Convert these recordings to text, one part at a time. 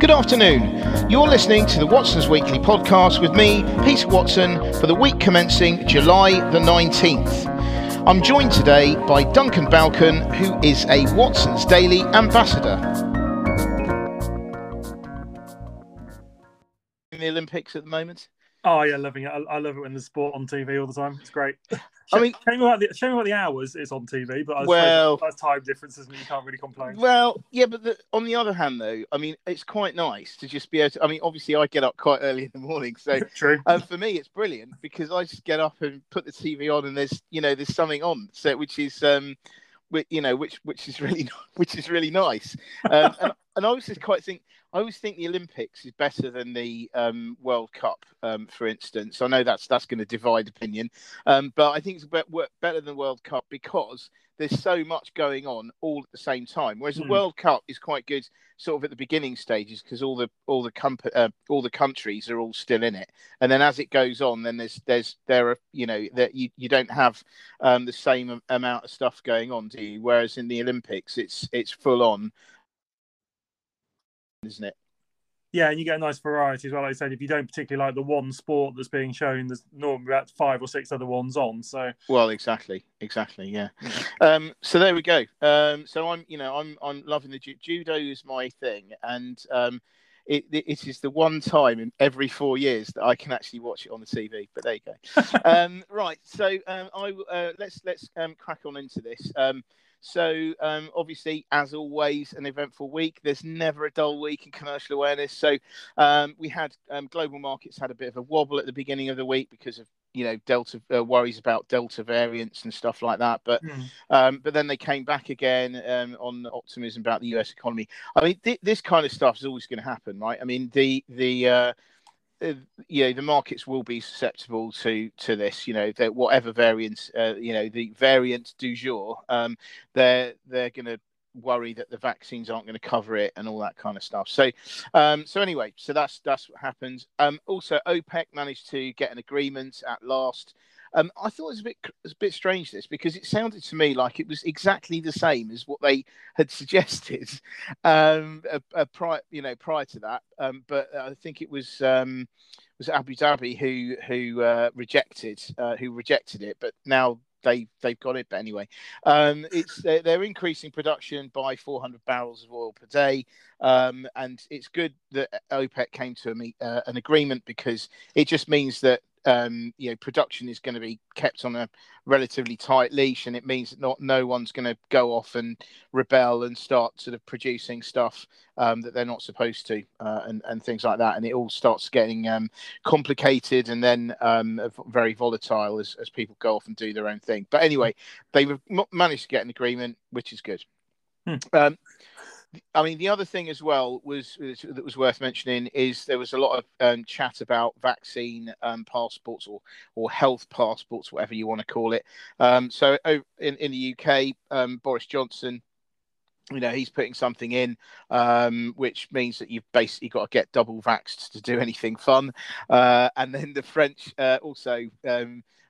Good afternoon. You're listening to the Watson's Weekly podcast with me, Peter Watson, for the week commencing July the 19th. I'm joined today by Duncan Balcon, who is a Watson's Daily ambassador. In the Olympics at the moment? Oh yeah, loving it. I, I, love it when there's sport on TV all the time. It's great. I mean, shame about the shame about the hours it's on TV, but I well, that's time differences, and you can't really complain. Well, yeah, but the, on the other hand, though, I mean, it's quite nice to just be able. to... I mean, obviously, I get up quite early in the morning, so true. Um, for me, it's brilliant because I just get up and put the TV on, and there's you know there's something on, so which is um, you know, which which is really which is really nice. Um, and, and I always just quite think I always think the Olympics is better than the um, World Cup, um, for instance. I know that's that's going to divide opinion, um, but I think it's better than the World Cup because there's so much going on all at the same time. Whereas mm. the hmm. World Cup is quite good, sort of at the beginning stages, because all the all the comp- uh, all the countries are all still in it, and then as it goes on, then there's there's there are you know that you, you don't have um, the same amount of stuff going on, do you? Whereas in the Olympics, it's it's full on isn't it? Yeah, and you get a nice variety as well. Like I said, if you don't particularly like the one sport that's being shown, there's normally about five or six other ones on. So well, exactly, exactly, yeah. Um, so there we go. Um, so I'm, you know, I'm I'm loving the ju- judo is my thing, and um, it, it is the one time in every four years that I can actually watch it on the TV. But there you go. um, right, so um, I uh, let's let's um, crack on into this. Um, so, um, obviously, as always, an eventful week. There's never a dull week in commercial awareness. So, um, we had um, global markets had a bit of a wobble at the beginning of the week because of you know delta uh, worries about delta variants and stuff like that but mm. um, but then they came back again um, on optimism about the us economy i mean th- this kind of stuff is always going to happen right i mean the the uh, you know the markets will be susceptible to to this you know that whatever variants uh, you know the variant du jour um, they're they're going to worry that the vaccines aren't going to cover it and all that kind of stuff. So um, so anyway so that's that's what happens um, also opec managed to get an agreement at last um, I thought it was a bit it was a bit strange this because it sounded to me like it was exactly the same as what they had suggested um, a, a prior you know prior to that. Um, but I think it was um, was Abu Dhabi who who uh, rejected uh, who rejected it, but now they they've got it. But anyway, um, it's they're, they're, increasing production by 400 barrels of oil per day, um, and it's good that OPEC came to a, uh, an agreement because it just means that um, you know production is going to be kept on a relatively tight leash, and it means that not no one's going to go off and rebel and start sort of producing stuff um, that they're not supposed to, uh, and and things like that, and it all starts getting um, complicated and then um, very volatile as as people go off and do their own thing. But anyway, they've managed to get an agreement, which is good. Hmm. Um, I mean, the other thing as well was that was worth mentioning is there was a lot of um, chat about vaccine um, passports or or health passports, whatever you want to call it. Um, so in in the UK, um, Boris Johnson. You know he's putting something in, um, which means that you've basically got to get double vaxxed to do anything fun. Uh, and then the French uh, also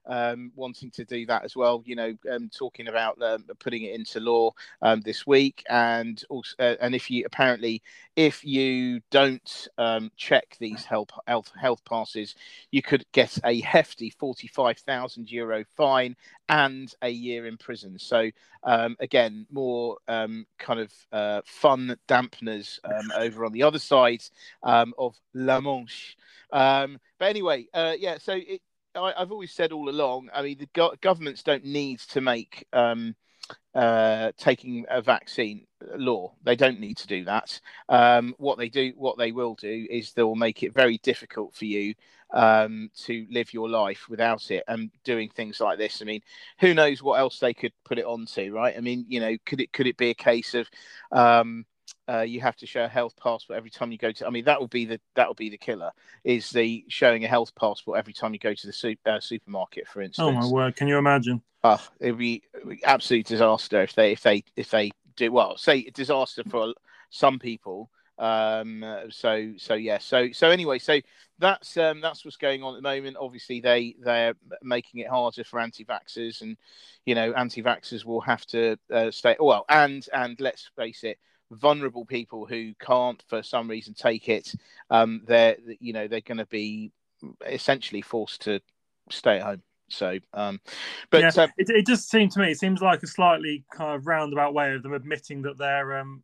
um, wanting to do that as well. You know, um, talking about um, putting it into law um, this week, and also, uh, and if you apparently, if you don't um, check these health health health passes, you could get a hefty forty five thousand euro fine and a year in prison. So um, again, more um, kind of uh, fun dampeners um, over on the other side um, of La Manche. Um, but anyway, uh, yeah. So it, I, have always said all along. I mean, the go- governments don't need to make um, uh, taking a vaccine law. They don't need to do that. Um, what they do, what they will do, is they'll make it very difficult for you um, to live your life without it. And doing things like this, I mean, who knows what else they could put it onto, right? I mean, you know, could it could it be a case of um, uh, you have to show a health passport every time you go to. I mean, that would be the that would be the killer. Is the showing a health passport every time you go to the su- uh, supermarket, for instance? Oh my word! Can you imagine? Uh, it'd be, it'd be absolute disaster if they if they if they do well. Say disaster for some people Um, so so yeah. So so anyway, so that's um, that's what's going on at the moment. Obviously, they they're making it harder for anti-vaxxers, and you know, anti-vaxxers will have to uh, stay. Well, and and let's face it, vulnerable people who can't for some reason take it, um, they're you know they're going to be essentially forced to stay at home. So, um, but yeah, um, it, it just seemed to me it seems like a slightly kind of roundabout way of them admitting that their um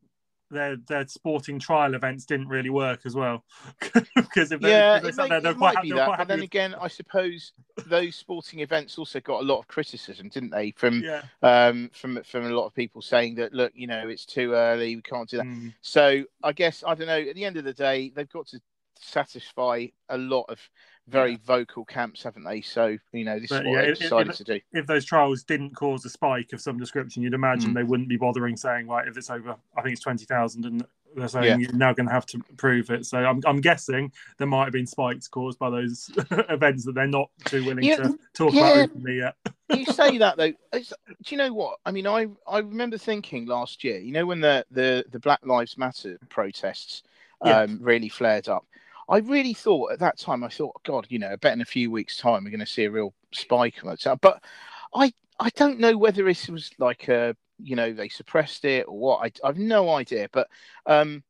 their their sporting trial events didn't really work as well. because if yeah, if they it, sat may, there, they're quite, might be they're that. quite But then again, I suppose those sporting events also got a lot of criticism, didn't they? From yeah, um, from from a lot of people saying that look, you know, it's too early, we can't do that. Mm. So I guess I don't know. At the end of the day, they've got to satisfy a lot of very Yeah. vocal camps, haven't they? So you know, this But is what yeah, they decided if- to do. if those trials didn't cause a spike of some description, you'd imagine Mm. they wouldn't be bothering saying, right, if it's over, I think it's 20,000, and they're saying Yeah. you're now going to have to prove it. So I'm, I'm guessing there might have been spikes caused by those events that they're not too willing to talk about openly yet. you say that though. It's, do you know what? I mean, I I remember thinking last year. You know when the the the Black Lives Matter protests um, really flared up. I really thought at that time. I thought, God, you know, I bet in a few weeks' time we're going to see a real spike on that. But I I don't know whether this was like a you know they suppressed it or what. I I've no idea. But um,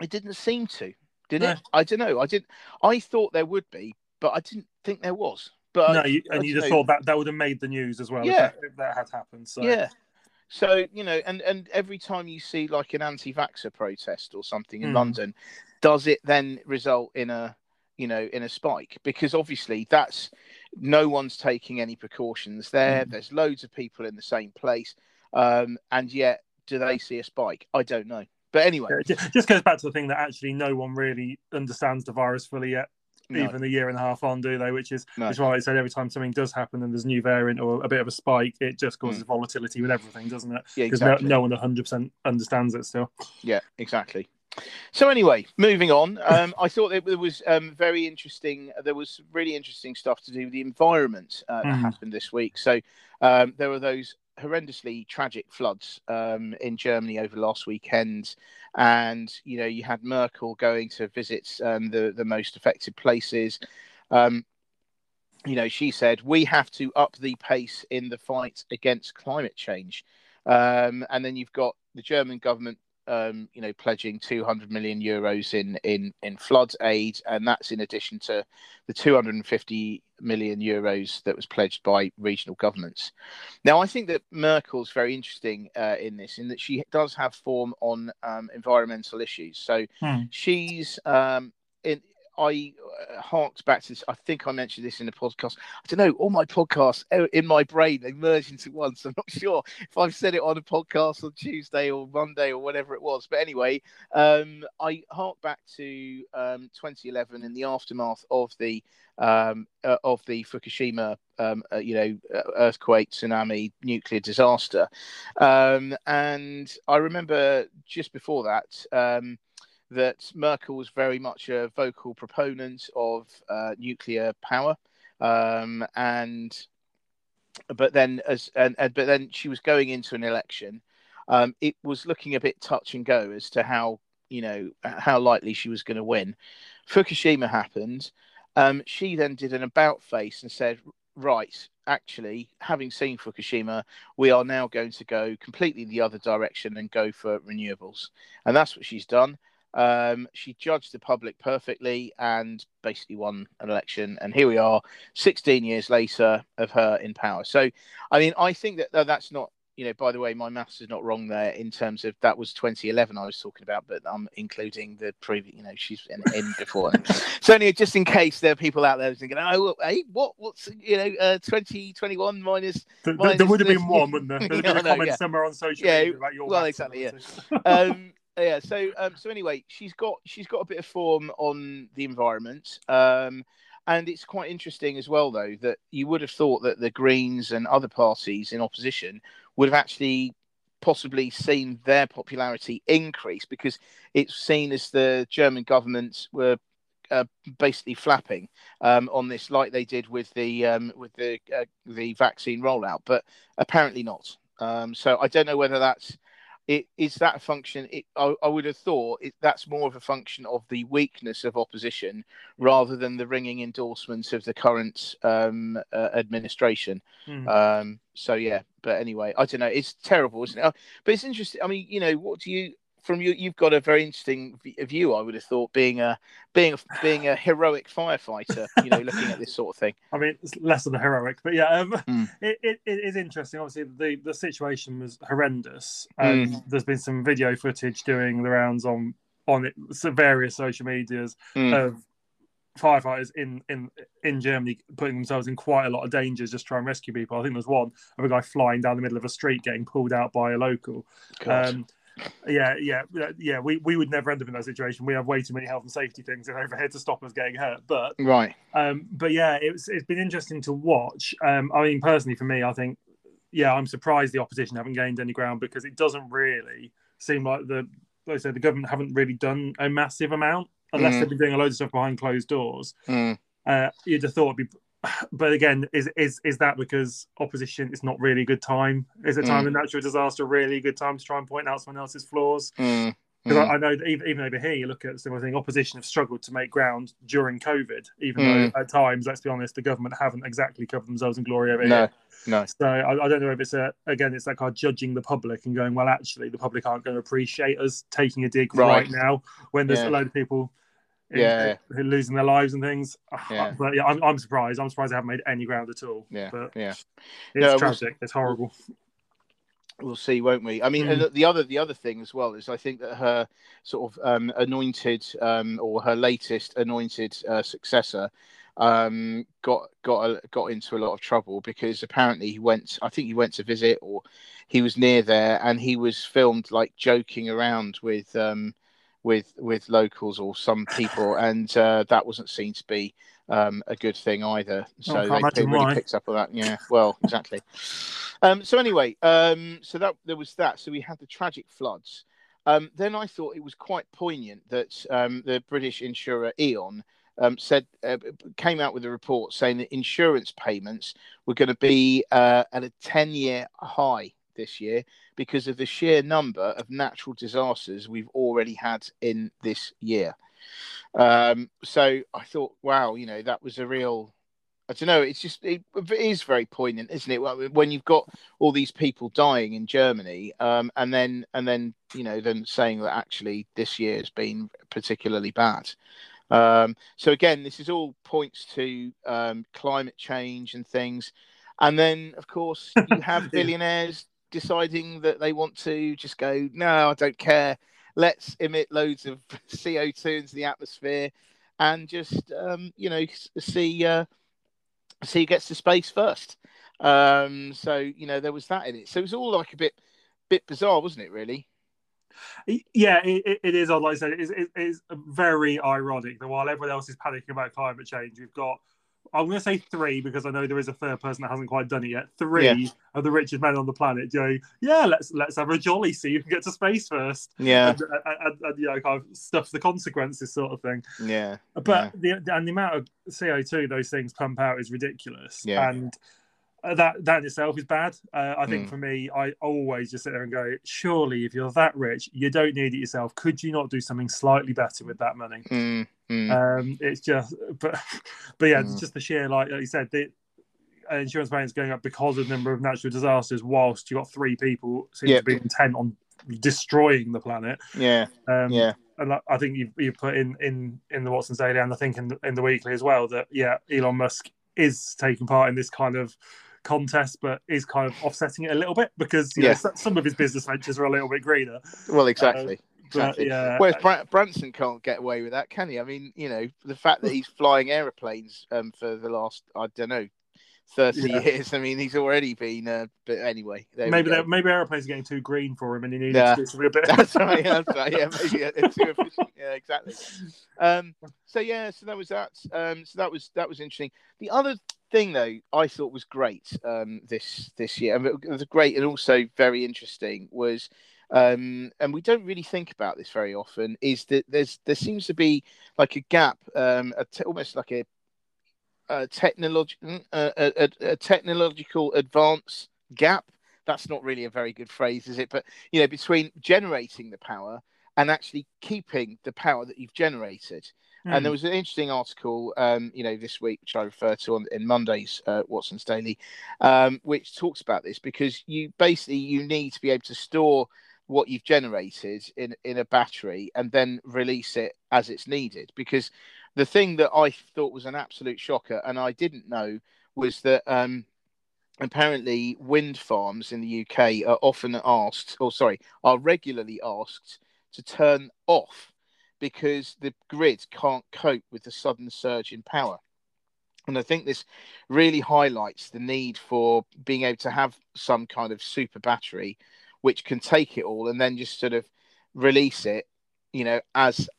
it didn't seem to, did No. it? I don't know. I didn't. I thought there would be, but I didn't think there was. But no, you, I and you just know. thought that that would have made the news as well Yeah. if, that, if that had happened. So Yeah. So you know, and and every time you see like an anti-vaxxer protest or something in Hmm. London, does it then result in a you know in a spike? Because obviously that's no one's taking any precautions there. Hmm. There's loads of people in the same place, um, and yet do they see a spike? I don't know. But anyway, it just goes back to the thing that actually no one really understands the virus fully yet, no, even a year and a half on, do they? Which is no. which is why I said every time something does happen and there's a new variant or a bit of a spike, it just causes volatility with everything, doesn't it? yeah, Because exactly. no, no one 100% understands it still. Yeah, exactly. So anyway, moving on. Um, I thought it, was um, very interesting. There was really interesting stuff to do with the environment uh, that Mhm. happened this week. So um, there were those horrendously tragic floods um, in Germany over last weekend, and you know you had Merkel going to visit um, the the most affected places. Um, you know, she said we have to up the pace in the fight against climate change. Um, and then you've got the German government um, you know, pledging 200 million euros in in in flood aid, and that's in addition to the 250 million euros that was pledged by regional governments. Now, I think that Merkel's very interesting uh, in this, in that she does have form on um, environmental issues. So Hmm. she's um, in. I uh, harked back to this. I think I mentioned this in the podcast. I don't know. All my podcasts uh, in my brain they merge into one. So I'm not sure if I've said it on a podcast on Tuesday or Monday or whatever it was. But anyway, um, I hark back to um, 2011 in the aftermath of the um, uh, of the Fukushima, um, uh, you know, uh, earthquake, tsunami, nuclear disaster, um, and I remember just before that. That Merkel was very much a vocal proponent of uh, nuclear power, um, and but then as and, and but then she was going into an election. Um, it was looking a bit touch and go as to how you know how likely she was going to win. Fukushima happened. Um, she then did an about face and said, "Right, actually, having seen Fukushima, we are now going to go completely the other direction and go for renewables." And that's what she's done. Um, she judged the public perfectly and basically won an election. And here we are, 16 years later, of her in power. So, I mean, I think that that- that's not, you know, by the way, my maths is not wrong there in terms of that was 2011 I was talking about, but I'm including the previous, you know, she's in, in before. so, anyway, just in case there are people out there thinking, oh, hey, what, what's, you know, uh, 2021 minus There, Well, there would have been one, wouldn't there? There would Yeah, been know, a comment yeah. somewhere on social Yeah, media about your well, exactly, yeah. um yeah so um so anyway she's got she's got a bit of form on the environment um and it's quite interesting as well though that you would have thought that the greens and other parties in opposition would have actually possibly seen their popularity increase because it's seen as the german government were uh, basically flapping um, on this, like they did with the um, with the uh, the vaccine rollout, but apparently not. Um, so I don't know whether that's it is that a function? It, I, I would have thought it, that's more of a function of the weakness of opposition rather than the ringing endorsements of the current um, uh, administration. Mm. Um, so yeah, but anyway, I don't know. It's terrible, isn't it? Uh, But it's interesting. I mean, you know, what do you? From you, you've got a very interesting view. I would have thought, being a being a, being a heroic firefighter, you know, looking at this sort of thing. I mean, it's less than heroic, but yeah, um, Mm. it, it, it is interesting. Obviously, the, the situation was horrendous. Um, There's been some video footage doing the rounds on on it, various social medias Mm. of firefighters in, in in Germany putting themselves in quite a lot of danger just trying to try and rescue people. I think there's one of a guy flying down the middle of a street getting pulled out by a local. Um, yeah, yeah, yeah. We, we would never end up in that situation. We have way too many health and safety things over here to stop us getting hurt. But right. um, but yeah, it's it's been interesting to watch. Um, I mean, personally, for me, I think yeah, I'm surprised the opposition haven't gained any ground because it doesn't really seem like the like I said the government haven't really done a massive amount unless Mm. they've been doing a load of stuff behind closed doors. Mm. Uh, you'd have thought it'd be. But again, is is is that because opposition is not really a good time? Is a time Mm. of natural disaster really a good time to try and point out someone else's flaws? Mm. Because Mm. I, I know that even, even over here, you look at similar thing. Opposition have struggled to make ground during COVID, even Mm. though at times, let's be honest, the government haven't exactly covered themselves in glory over No, here. no. So I, I don't know if it's a again, it's that kind of judging the public and going, well, actually, the public aren't going to appreciate us taking a dig Right. right, now when there's Yeah. a load of people. In- Yeah. are losing their lives and things. Yeah. But yeah, I'm, I'm surprised. I'm surprised they haven't made any ground at all. Yeah, But yeah. it's we'll- tragic. It's horrible. We'll see, won't we? I mean, Mm. the other the other thing as well is I think that her sort of um, anointed um, or her latest anointed uh, successor um, got got a, got into a lot of trouble because apparently he went. I think he went to visit or he was near there and he was filmed like joking around with um, with with locals or some people, and uh, that wasn't seen to be um, a good thing either. So can't they, they really why. picked up on that. Yeah, well, exactly. Um, so anyway, um, so that there was that. So we had the tragic floods. Um, then I thought it was quite poignant that um, the British insurer Aon um, said uh, came out with a report saying that insurance payments were going to be uh, at a ten-year high this year because of the sheer number of natural disasters we've already had in this year. Um, so I thought, wow, you know, that was a real. I don't know. It's just it, it is very poignant, isn't it? When you've got all these people dying in Germany, um, and then and then you know then saying that actually this year has been particularly bad. Um, so again, this is all points to um, climate change and things, and then of course you have billionaires deciding that they want to just go, no, I don't care. Let's emit loads of CO two into the atmosphere, and just um, you know see uh, see who gets to space first. Um, so you know there was that in it. So it was all like a bit bit bizarre, wasn't it? Really? Yeah, it, it- it is odd. Like I said, it is, it is very ironic that while everyone else is panicking about climate change, we've got, I'm going to say three because I know there is a third person that hasn't quite done it yet. Three Yeah. of the richest men on the planet going, yeah, let's let's have a jolly, see who can get to space first. Yeah, And, and, and, and, you know, kind of stuff the consequences sort of thing. yeah, But the, the and the amount of CO two those things pump out is ridiculous. Yeah. And uh, that that in itself is bad. Uh, I think Mm. for me, I always just sit there and go, surely if you're that rich, you don't need it yourself. Could you not do something slightly better with that money? Mm, mm, Um, it's just, but but yeah, it's Mm. just the sheer like, like you said, the uh, insurance payments going up because of the number of natural disasters. Whilst you got three people seem Yep. to be intent on destroying the planet. yeah, Um, yeah, and I- think you you put in in in the Watson's Daily and I think in the, in the weekly as well that yeah Elon Musk is taking part in this kind of contest but is kind of offsetting it a little bit because you Yeah. know, some of his business ventures are a little bit greener Well, exactly. but Exactly. yeah Whereas Bra- Branson can't get away with that, can he? I mean, you know, the fact that he's flying airplanes um, for the last, I don't know, 30 Yeah. years. I mean, he's already been, uh, but anyway. Maybe that maybe airplanes are getting too green for him and he needs to do something a bit that's right. Yeah, that's right. Yeah, maybe uh, too efficient. Yeah, exactly. Um, so yeah, so that was that. Um, so that was that was interesting. The other thing, though, I thought was great um, this this year, and it was great and also very interesting was. Um, and we don't really think about this very often. Is that there's there seems to be like a gap, um, a almost like a, a technology, a, a, a technological advance gap that's not really a very good phrase, is it? But you know, between generating the power and actually keeping the power that you've generated. Mm. And there hmm. was an interesting article, um, you know, this week which I refer to on in Monday's uh, Watson's Daily, um, which talks about this because you basically you need to be able to store what you've generated in in a battery and then release it as it's needed. Because the thing that I thought was an absolute shocker and I didn't know was that um, apparently wind farms in the UK are often asked, or sorry, are regularly asked to turn off because the grid can't cope with the sudden surge in power. And I think this really highlights the need for being able to have some kind of super battery which can take it all and then just sort of release it, you know, as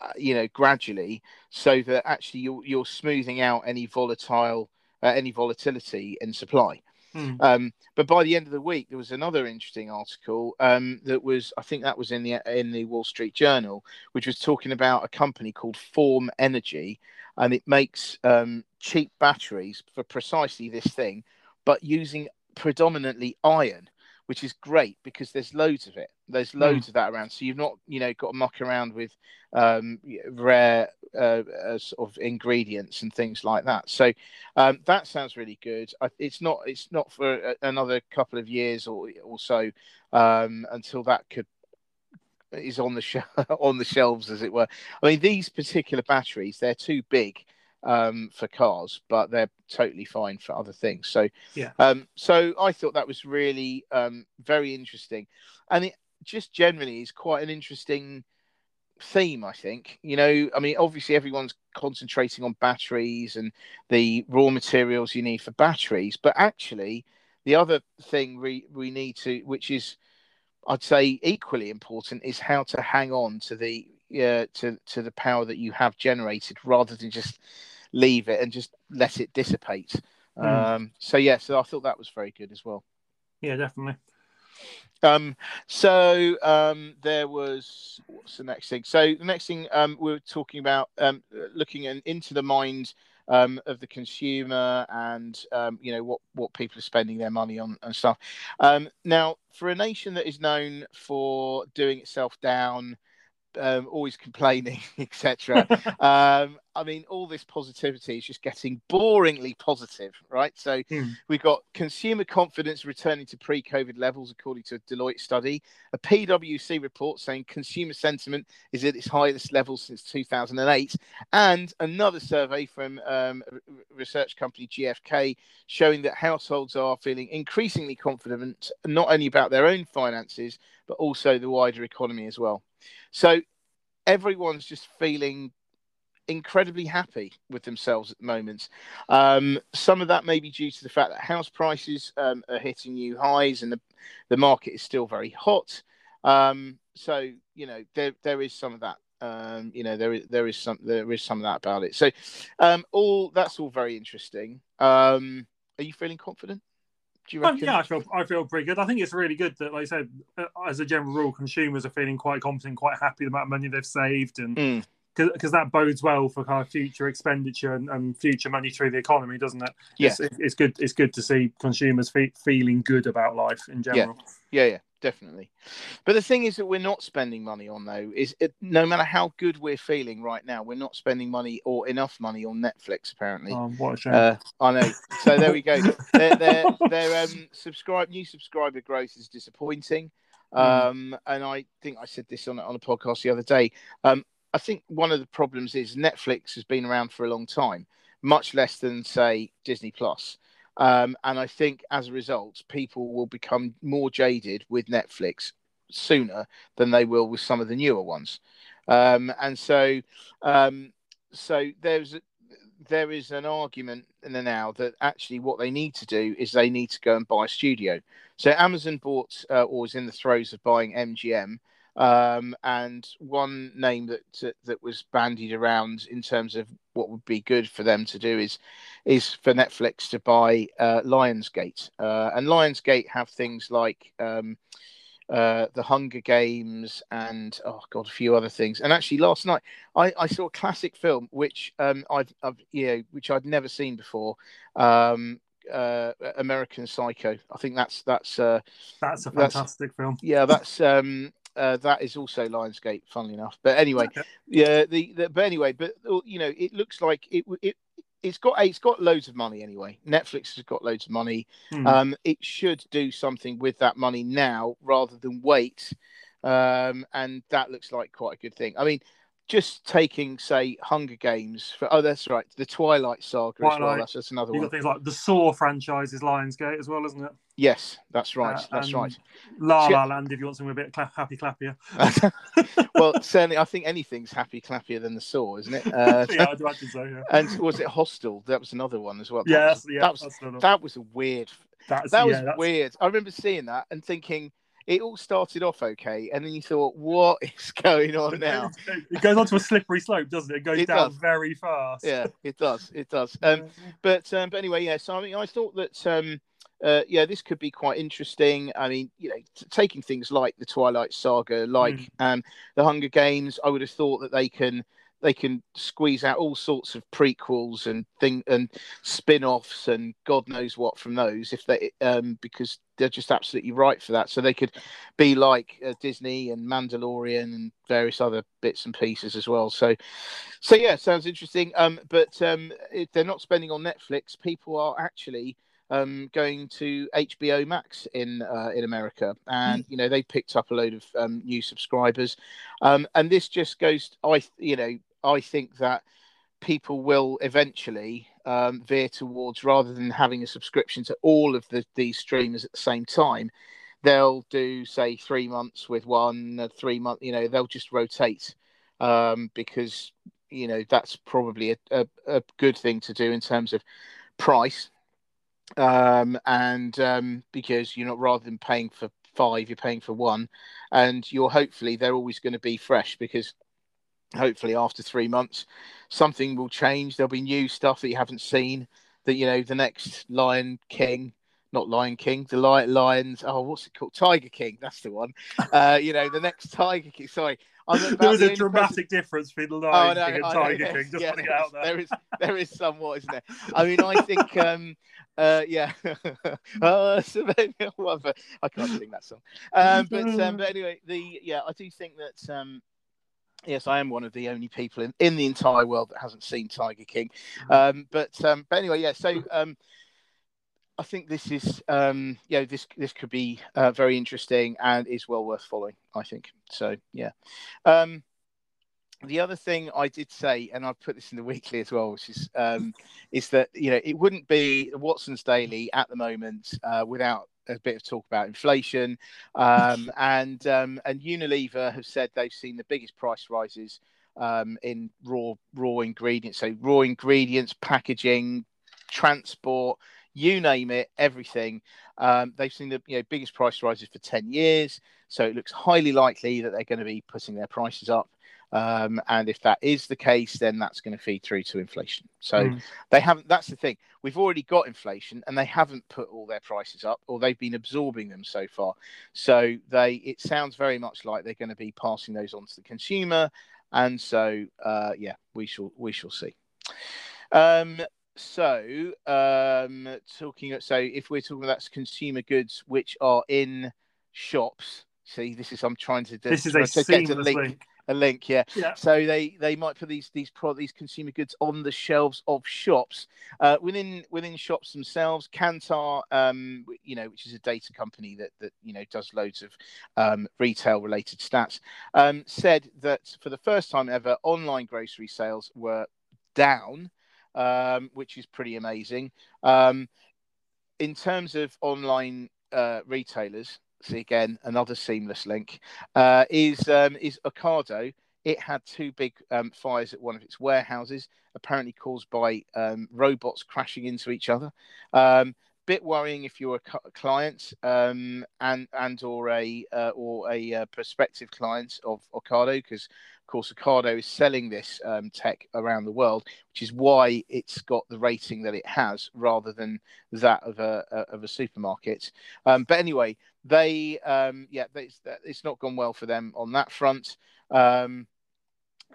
uh, you know, gradually, so that actually you're, you're smoothing out any volatile, uh, any volatility in supply. Mm. Um, but by the end of the week, there was another interesting article um, that was, I think that was in the in the Wall Street Journal, which was talking about a company called Form Energy, and it makes um, cheap batteries for precisely this thing, but using predominantly iron which is great because there's loads of it. There's hmm. loads mm. of that around. So you've not, you know, got to muck around with um, rare uh, uh, sort of ingredients and things like that. So um, that sounds really good. It's not. It's not for another couple of years or or so um, until that could is on the sh- on the shelves, as it were. I mean, these particular batteries, they're too big um, for cars, but they're totally fine for other things. So yeah. Um, so I thought that was really um, very interesting, and it just generally is quite an interesting theme. I think you know. I mean, obviously everyone's concentrating on batteries and the raw materials you need for batteries, but actually the other thing we we need to, which is I'd say equally important, is how to hang on to the uh, to to the power that you have generated rather than just leave it and just let it dissipate. Mm. Um, so yeah, so I thought that was very good as well. Yeah, definitely. Um, so um, there was what's the next thing? So the next thing um, we were talking about um, looking in, into the mind um, of the consumer and um, you know what what people are spending their money on and stuff. Um, now, for a nation that is known for doing itself down, um, always complaining, etc. um, I mean, all this positivity is just getting boringly positive, right? So hmm. we've got consumer confidence returning to pre-COVID levels, according to a Deloitte study. A PwC report saying consumer sentiment is at its highest level since 2008, and another survey from um, research company GfK showing that households are feeling increasingly confident not only about their own finances but also the wider economy as well. So everyone's just feeling incredibly happy with themselves at the moment. Um, some of that may be due to the fact that house prices um, are hitting new highs and the, the market is still very hot. Um, so you know there there is some of that. Um, you know there is there is some there is some of that about it. So um, all that's all very interesting. Um, are you feeling confident? Do you reckon? yeah, I feel I feel pretty good. I think it's really good that, like I said, uh, as a general rule, consumers are feeling quite confident, quite happy about the amount of money they've saved, and because that bodes well for kind of future expenditure and, and, future money through the economy, doesn't it? Yes, yeah. it's, it's, good. It's good to see consumers fe- feeling good about life in general. Yeah, yeah, yeah definitely. But the thing is that we're not spending money on though is it, no matter how good we're feeling right now, we're not spending money or enough money on Netflix apparently. Oh, what a shame. Uh, I know. So there we go. their their, their um, subscribe new subscriber growth is disappointing. Hmm. Um, mm. and I think I said this on on a podcast the other day. Um, I think one of the problems is Netflix has been around for a long time, much less than say Disney Plus. Um, and I think as a result, people will become more jaded with Netflix sooner than they will with some of the newer ones. Um, and so, um, so there's there is an argument now that actually what they need to do is they need to go and buy a studio. So Amazon bought uh, or was in the throes of buying MGM, um, and one name that that was bandied around in terms of what would be good for them to do is is for Netflix to buy uh, Lionsgate, uh, and Lionsgate have things like um, uh, the Hunger Games and oh god, a few other things. And actually, last night I, I saw a classic film which um, I've, I've, you know which I'd never seen before. Um, uh, American Psycho. I think that's that's uh, that's a fantastic that's, film. Yeah, that's um, uh, that is also Lionsgate, funnily enough. But anyway, okay. yeah, the, the, but anyway, but you know, it looks like it it it's got it's got loads of money anyway. Netflix has got loads of money. Hmm. Um, it should do something with that money now rather than wait. Um, and that looks like quite a good thing. I mean, just taking say Hunger Games for oh that's right the Twilight Saga Twilight. as well. That's, that's another You've one. got things like the Saw franchise is Lionsgate as well, isn't it? Yes, that's right. Uh, that's right. La La Land, if you want something a bit cla- happy clappier. well, certainly, I think anything's happy clappier than the Saw, isn't it? Uh, yeah, I'd imagine so. Yeah. And was it Hostel? That was another one as well. That yeah, was, yeah, that was that was a weird. That's, that was yeah, weird. I remember seeing that and thinking it all started off okay, and then you thought, what is going on now? It goes onto a slippery slope, doesn't it? It goes it down does. very fast. Yeah, it does. It does. Um, but um, but anyway, yeah. So I mean, I thought that um, uh, yeah, this could be quite interesting. I mean, you know, t- taking things like the Twilight Saga, like mm. um, the Hunger Games, I would have thought that they can they can squeeze out all sorts of prequels and thing and spin-offs and god knows what from those if they um because they're just absolutely right for that. So they could be like uh, disney and mandalorian and various other bits and pieces as well. So so yeah sounds interesting. Um but um if they're not spending on netflix people are actually um, going to HBO Max in uh, in America, and you know they picked up a load of um, new subscribers, um, and this just goes. I you know I think that people will eventually um, veer towards rather than having a subscription to all of the, these streamers at the same time. They'll do say three months with one, uh, three month. You know, they'll just rotate um, because you know that's probably a, a, a, good thing to do in terms of price, um, and um, because you're not rather than paying for five, you're paying for one, and you're hopefully they're always going to be fresh because hopefully after three months something will change there'll be new stuff that you haven't seen that you know the next lion king not lion king the lion lions oh what's it called tiger king that's the one uh you know the next tiger king sorry there was a dramatic person... difference between the Lion oh, no, King and Tiger know, King. Just yeah, putting it out there. There is, there is somewhat, isn't there? I mean, I think, um, uh, yeah, uh, whatever. I can't sing that song. Um, but, um, but anyway, the yeah, I do think that um, Yes, I am one of the only people in, in the entire world that hasn't seen Tiger King. Mm-hmm. Um, but um, but anyway, yeah. So um, I think this is um, yeah this this could be uh, very interesting and is well worth following. I think so. Yeah. Um, the other thing I did say, and I put this in the weekly as well, which is um, is that you know it wouldn't be Watson's Daily at the moment uh, without a bit of talk about inflation, um, and um, and Unilever have said they've seen the biggest price rises um, in raw raw ingredients, so raw ingredients, packaging, transport, you name it, everything. Um, they've seen the you know biggest price rises for ten years, so it looks highly likely that they're going to be putting their prices up. Um, and if that is the case, then that's going to feed through to inflation. So mm. they haven't. That's the thing. We've already got inflation, and they haven't put all their prices up, or they've been absorbing them so far. So they. It sounds very much like they're going to be passing those on to the consumer, and so uh, yeah, we shall we shall see. Um, so um, talking. So if we're talking about consumer goods which are in shops. See, this is I'm trying to. This is a seamless link a link, yeah. yeah. So they they might put these these pro, these consumer goods on the shelves of shops uh, within within shops themselves. Kantar, um, you know, which is a data company that that you know does loads of um, retail related stats, um, said that for the first time ever, online grocery sales were down, um, which is pretty amazing. Um, in terms of online uh, retailers, see again another seamless link uh, is um, is Ocado. It had two big um, fires at one of its warehouses, apparently caused by um, robots crashing into each other. Um, bit worrying if you're a client um, and and or a uh, or a uh, prospective client of Ocado, because of course Ocado is selling this um, tech around the world, which is why it's got the rating that it has, rather than that of a, a of a supermarket. Um, but anyway, they um, yeah, it's not gone well for them on that front. Um,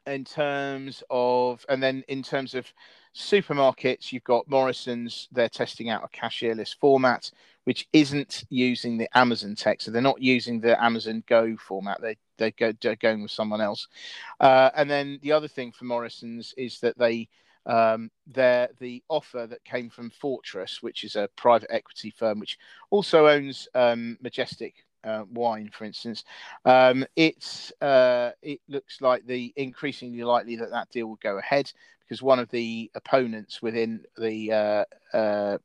in terms of, and then in terms of supermarkets, you've got Morrison's. They're testing out a cashierless format, which isn't using the Amazon tech. So they're not using the Amazon Go format. They they go they're going with someone else. Uh, and then the other thing for Morrison's is that they um, they're the offer that came from Fortress, which is a private equity firm which also owns um, Majestic uh, wine, for instance, um, it's uh, it looks like the increasingly likely that that deal will go ahead because one of the opponents within the uh, uh,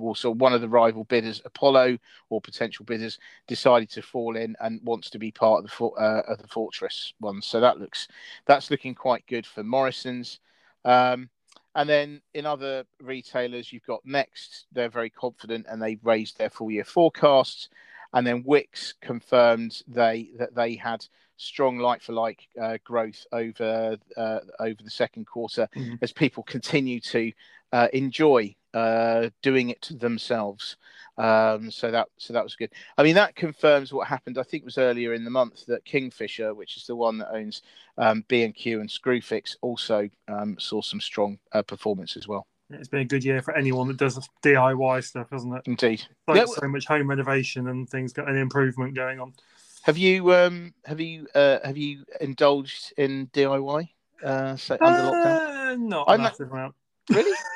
also one of the rival bidders, Apollo or potential bidders, decided to fall in and wants to be part of the uh, of the Fortress one. So that looks that's looking quite good for Morrison's. Um, and then in other retailers, you've got Next. They're very confident and they've raised their full year forecasts. And then Wickes confirmed they that they had strong like-for-like uh, growth over uh, over the second quarter mm-hmm. as people continue to uh, enjoy uh, doing it themselves. Um, so that so that was good. I mean, that confirms what happened. I think it was earlier in the month that Kingfisher, which is the one that owns um, B and Q and Screwfix, also um, saw some strong uh, performance as well. It's been a good year for anyone that does DIY stuff, hasn't it? Indeed. Like yeah. so much home renovation and things got an improvement going on. Have you um have you uh have you indulged in DIY uh so under uh, lockdown? Not I'm massive not... amount. Really?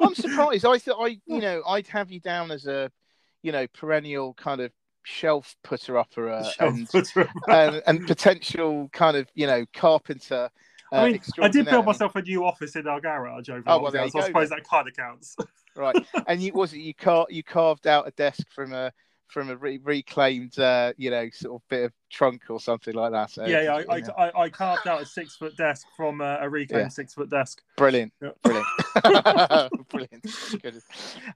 I'm surprised. I thought I you know I'd have you down as a you know perennial kind of shelf putter upper uh, and, and, and potential kind of you know carpenter uh, I mean, I did build myself a new office in our garage over. Oh, well, there so I suppose then. that kind of counts. right, and you was it you car you carved out a desk from a from a re- reclaimed, uh, you know, sort of bit of trunk or something like that. So, yeah, yeah, I, I, I, carved out a six foot desk from a, a reclaimed yeah. six foot desk. Brilliant, yeah. brilliant, brilliant.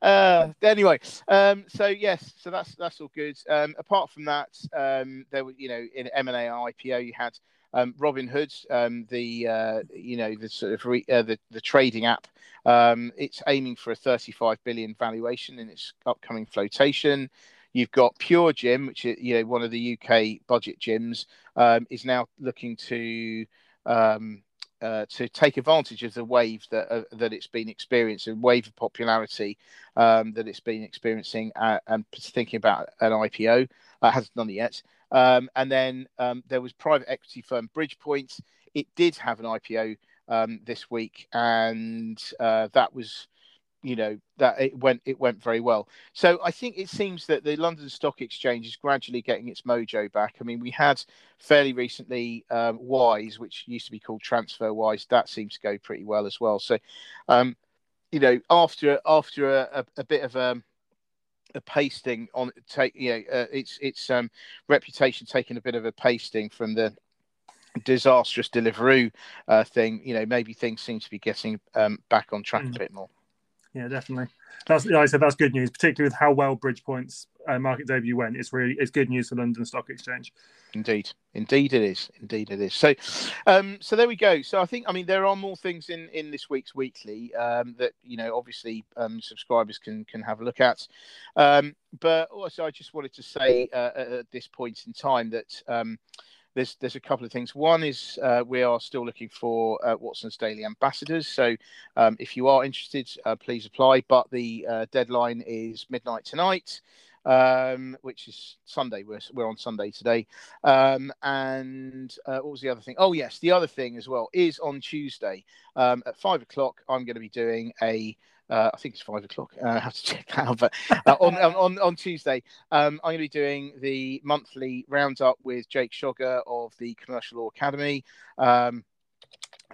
Uh, anyway, um, so yes, so that's that's all good. Um, apart from that, um, there were, you know, in M and A IPO, you had um, Robinhood, um, the uh, you know the sort of re, uh, the the trading app. Um, it's aiming for a 35 billion valuation in its upcoming flotation. You've got Pure Gym, which is you know one of the UK budget gyms, um, is now looking to um, uh, to take advantage of the wave that uh, that it's been experiencing, wave of popularity um, that it's been experiencing, uh, and thinking about an IPO. Uh, hasn't done it yet. Um, and then um, there was private equity firm Bridgepoint. It did have an IPO um, this week, and uh, that was, you know, that it went it went very well. So I think it seems that the London Stock Exchange is gradually getting its mojo back. I mean, we had fairly recently um, Wise, which used to be called TransferWise. That seems to go pretty well as well. So, um, you know, after after a, a, a bit of a um, a pasting on take you know uh, its its um, reputation taking a bit of a pasting from the disastrous Deliveroo uh, thing. You know, maybe things seem to be getting um, back on track mm. a bit more. Yeah, definitely. That's like I said. That's good news, particularly with how well Bridgepoint's uh, market debut went. It's really it's good news for London Stock Exchange. Indeed, indeed it is. Indeed it is. So, um, so there we go. So I think I mean there are more things in in this week's weekly um, that you know obviously um, subscribers can can have a look at. Um, but also I just wanted to say uh, at this point in time that. Um, there's there's a couple of things. One is uh, we are still looking for uh, Watson's Daily ambassadors. So um, if you are interested, uh, please apply. But the uh, deadline is midnight tonight um, which is Sunday. We're, we're on Sunday today. Um, and uh, what was the other thing? Oh, yes, the other thing as well is on Tuesday um, at five o'clock. I'm going to be doing a uh, I think it's five o'clock. Uh, I have to check that out. But uh, on, on on Tuesday, um, I'm going to be doing the monthly roundup with Jake Schogger of the Commercial Law Academy. Um,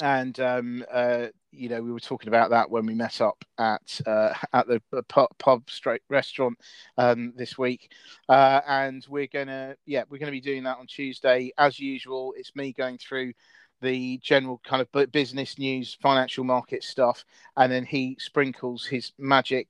and um, uh, you know we were talking about that when we met up at uh, at the pub, pub straight restaurant um, this week, uh, and we're gonna yeah we're gonna be doing that on Tuesday as usual. It's me going through the general kind of business news, financial market stuff, and then he sprinkles his magic.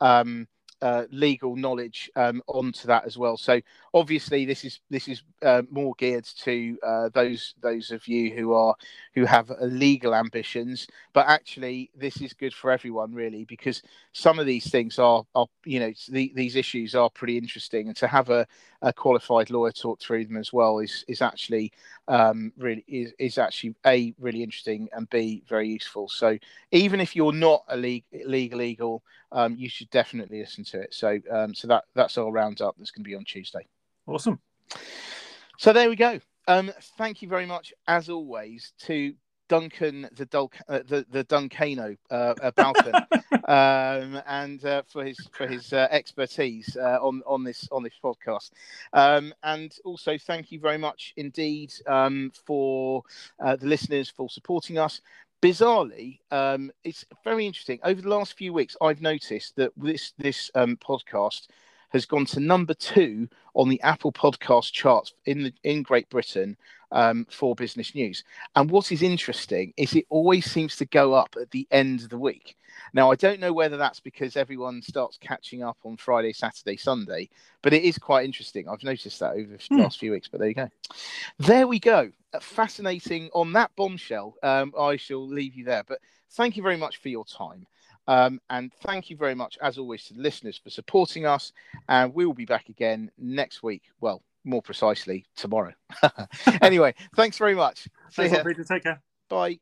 Um, uh, legal knowledge um, onto that as well. So obviously, this is this is uh, more geared to uh, those those of you who are who have legal ambitions. But actually, this is good for everyone really because some of these things are are you know the, these issues are pretty interesting, and to have a, a qualified lawyer talk through them as well is is actually um, really is, is actually a really interesting and b very useful. So even if you're not a legal legal legal, um, you should definitely listen to it. So um, so that that's our roundup that's going to be on Tuesday. Awesome. So there we go. Um, thank you very much, as always, to Duncan the Dul- uh, the the Duncano uh, uh Balkan, um, and uh, for his for his uh, expertise uh, on on this on this podcast, um, and also thank you very much indeed um, for uh, the listeners for supporting us. Bizarrely, um, it's very interesting. Over the last few weeks, I've noticed that this this um, podcast has gone to number two on the Apple Podcast charts in the, in Great Britain um, for business news. And what is interesting is it always seems to go up at the end of the week. Now, I don't know whether that's because everyone starts catching up on Friday, Saturday, Sunday, but it is quite interesting. I've noticed that over the hmm. last few weeks, but there you go. There we go. Fascinating on that bombshell. Um, I shall leave you there, but thank you very much for your time. Um, and thank you very much, as always, to the listeners for supporting us. And we will be back again next week. Well, more precisely, tomorrow. anyway, thanks very much. See Thanks, Peter. Take care. Bye.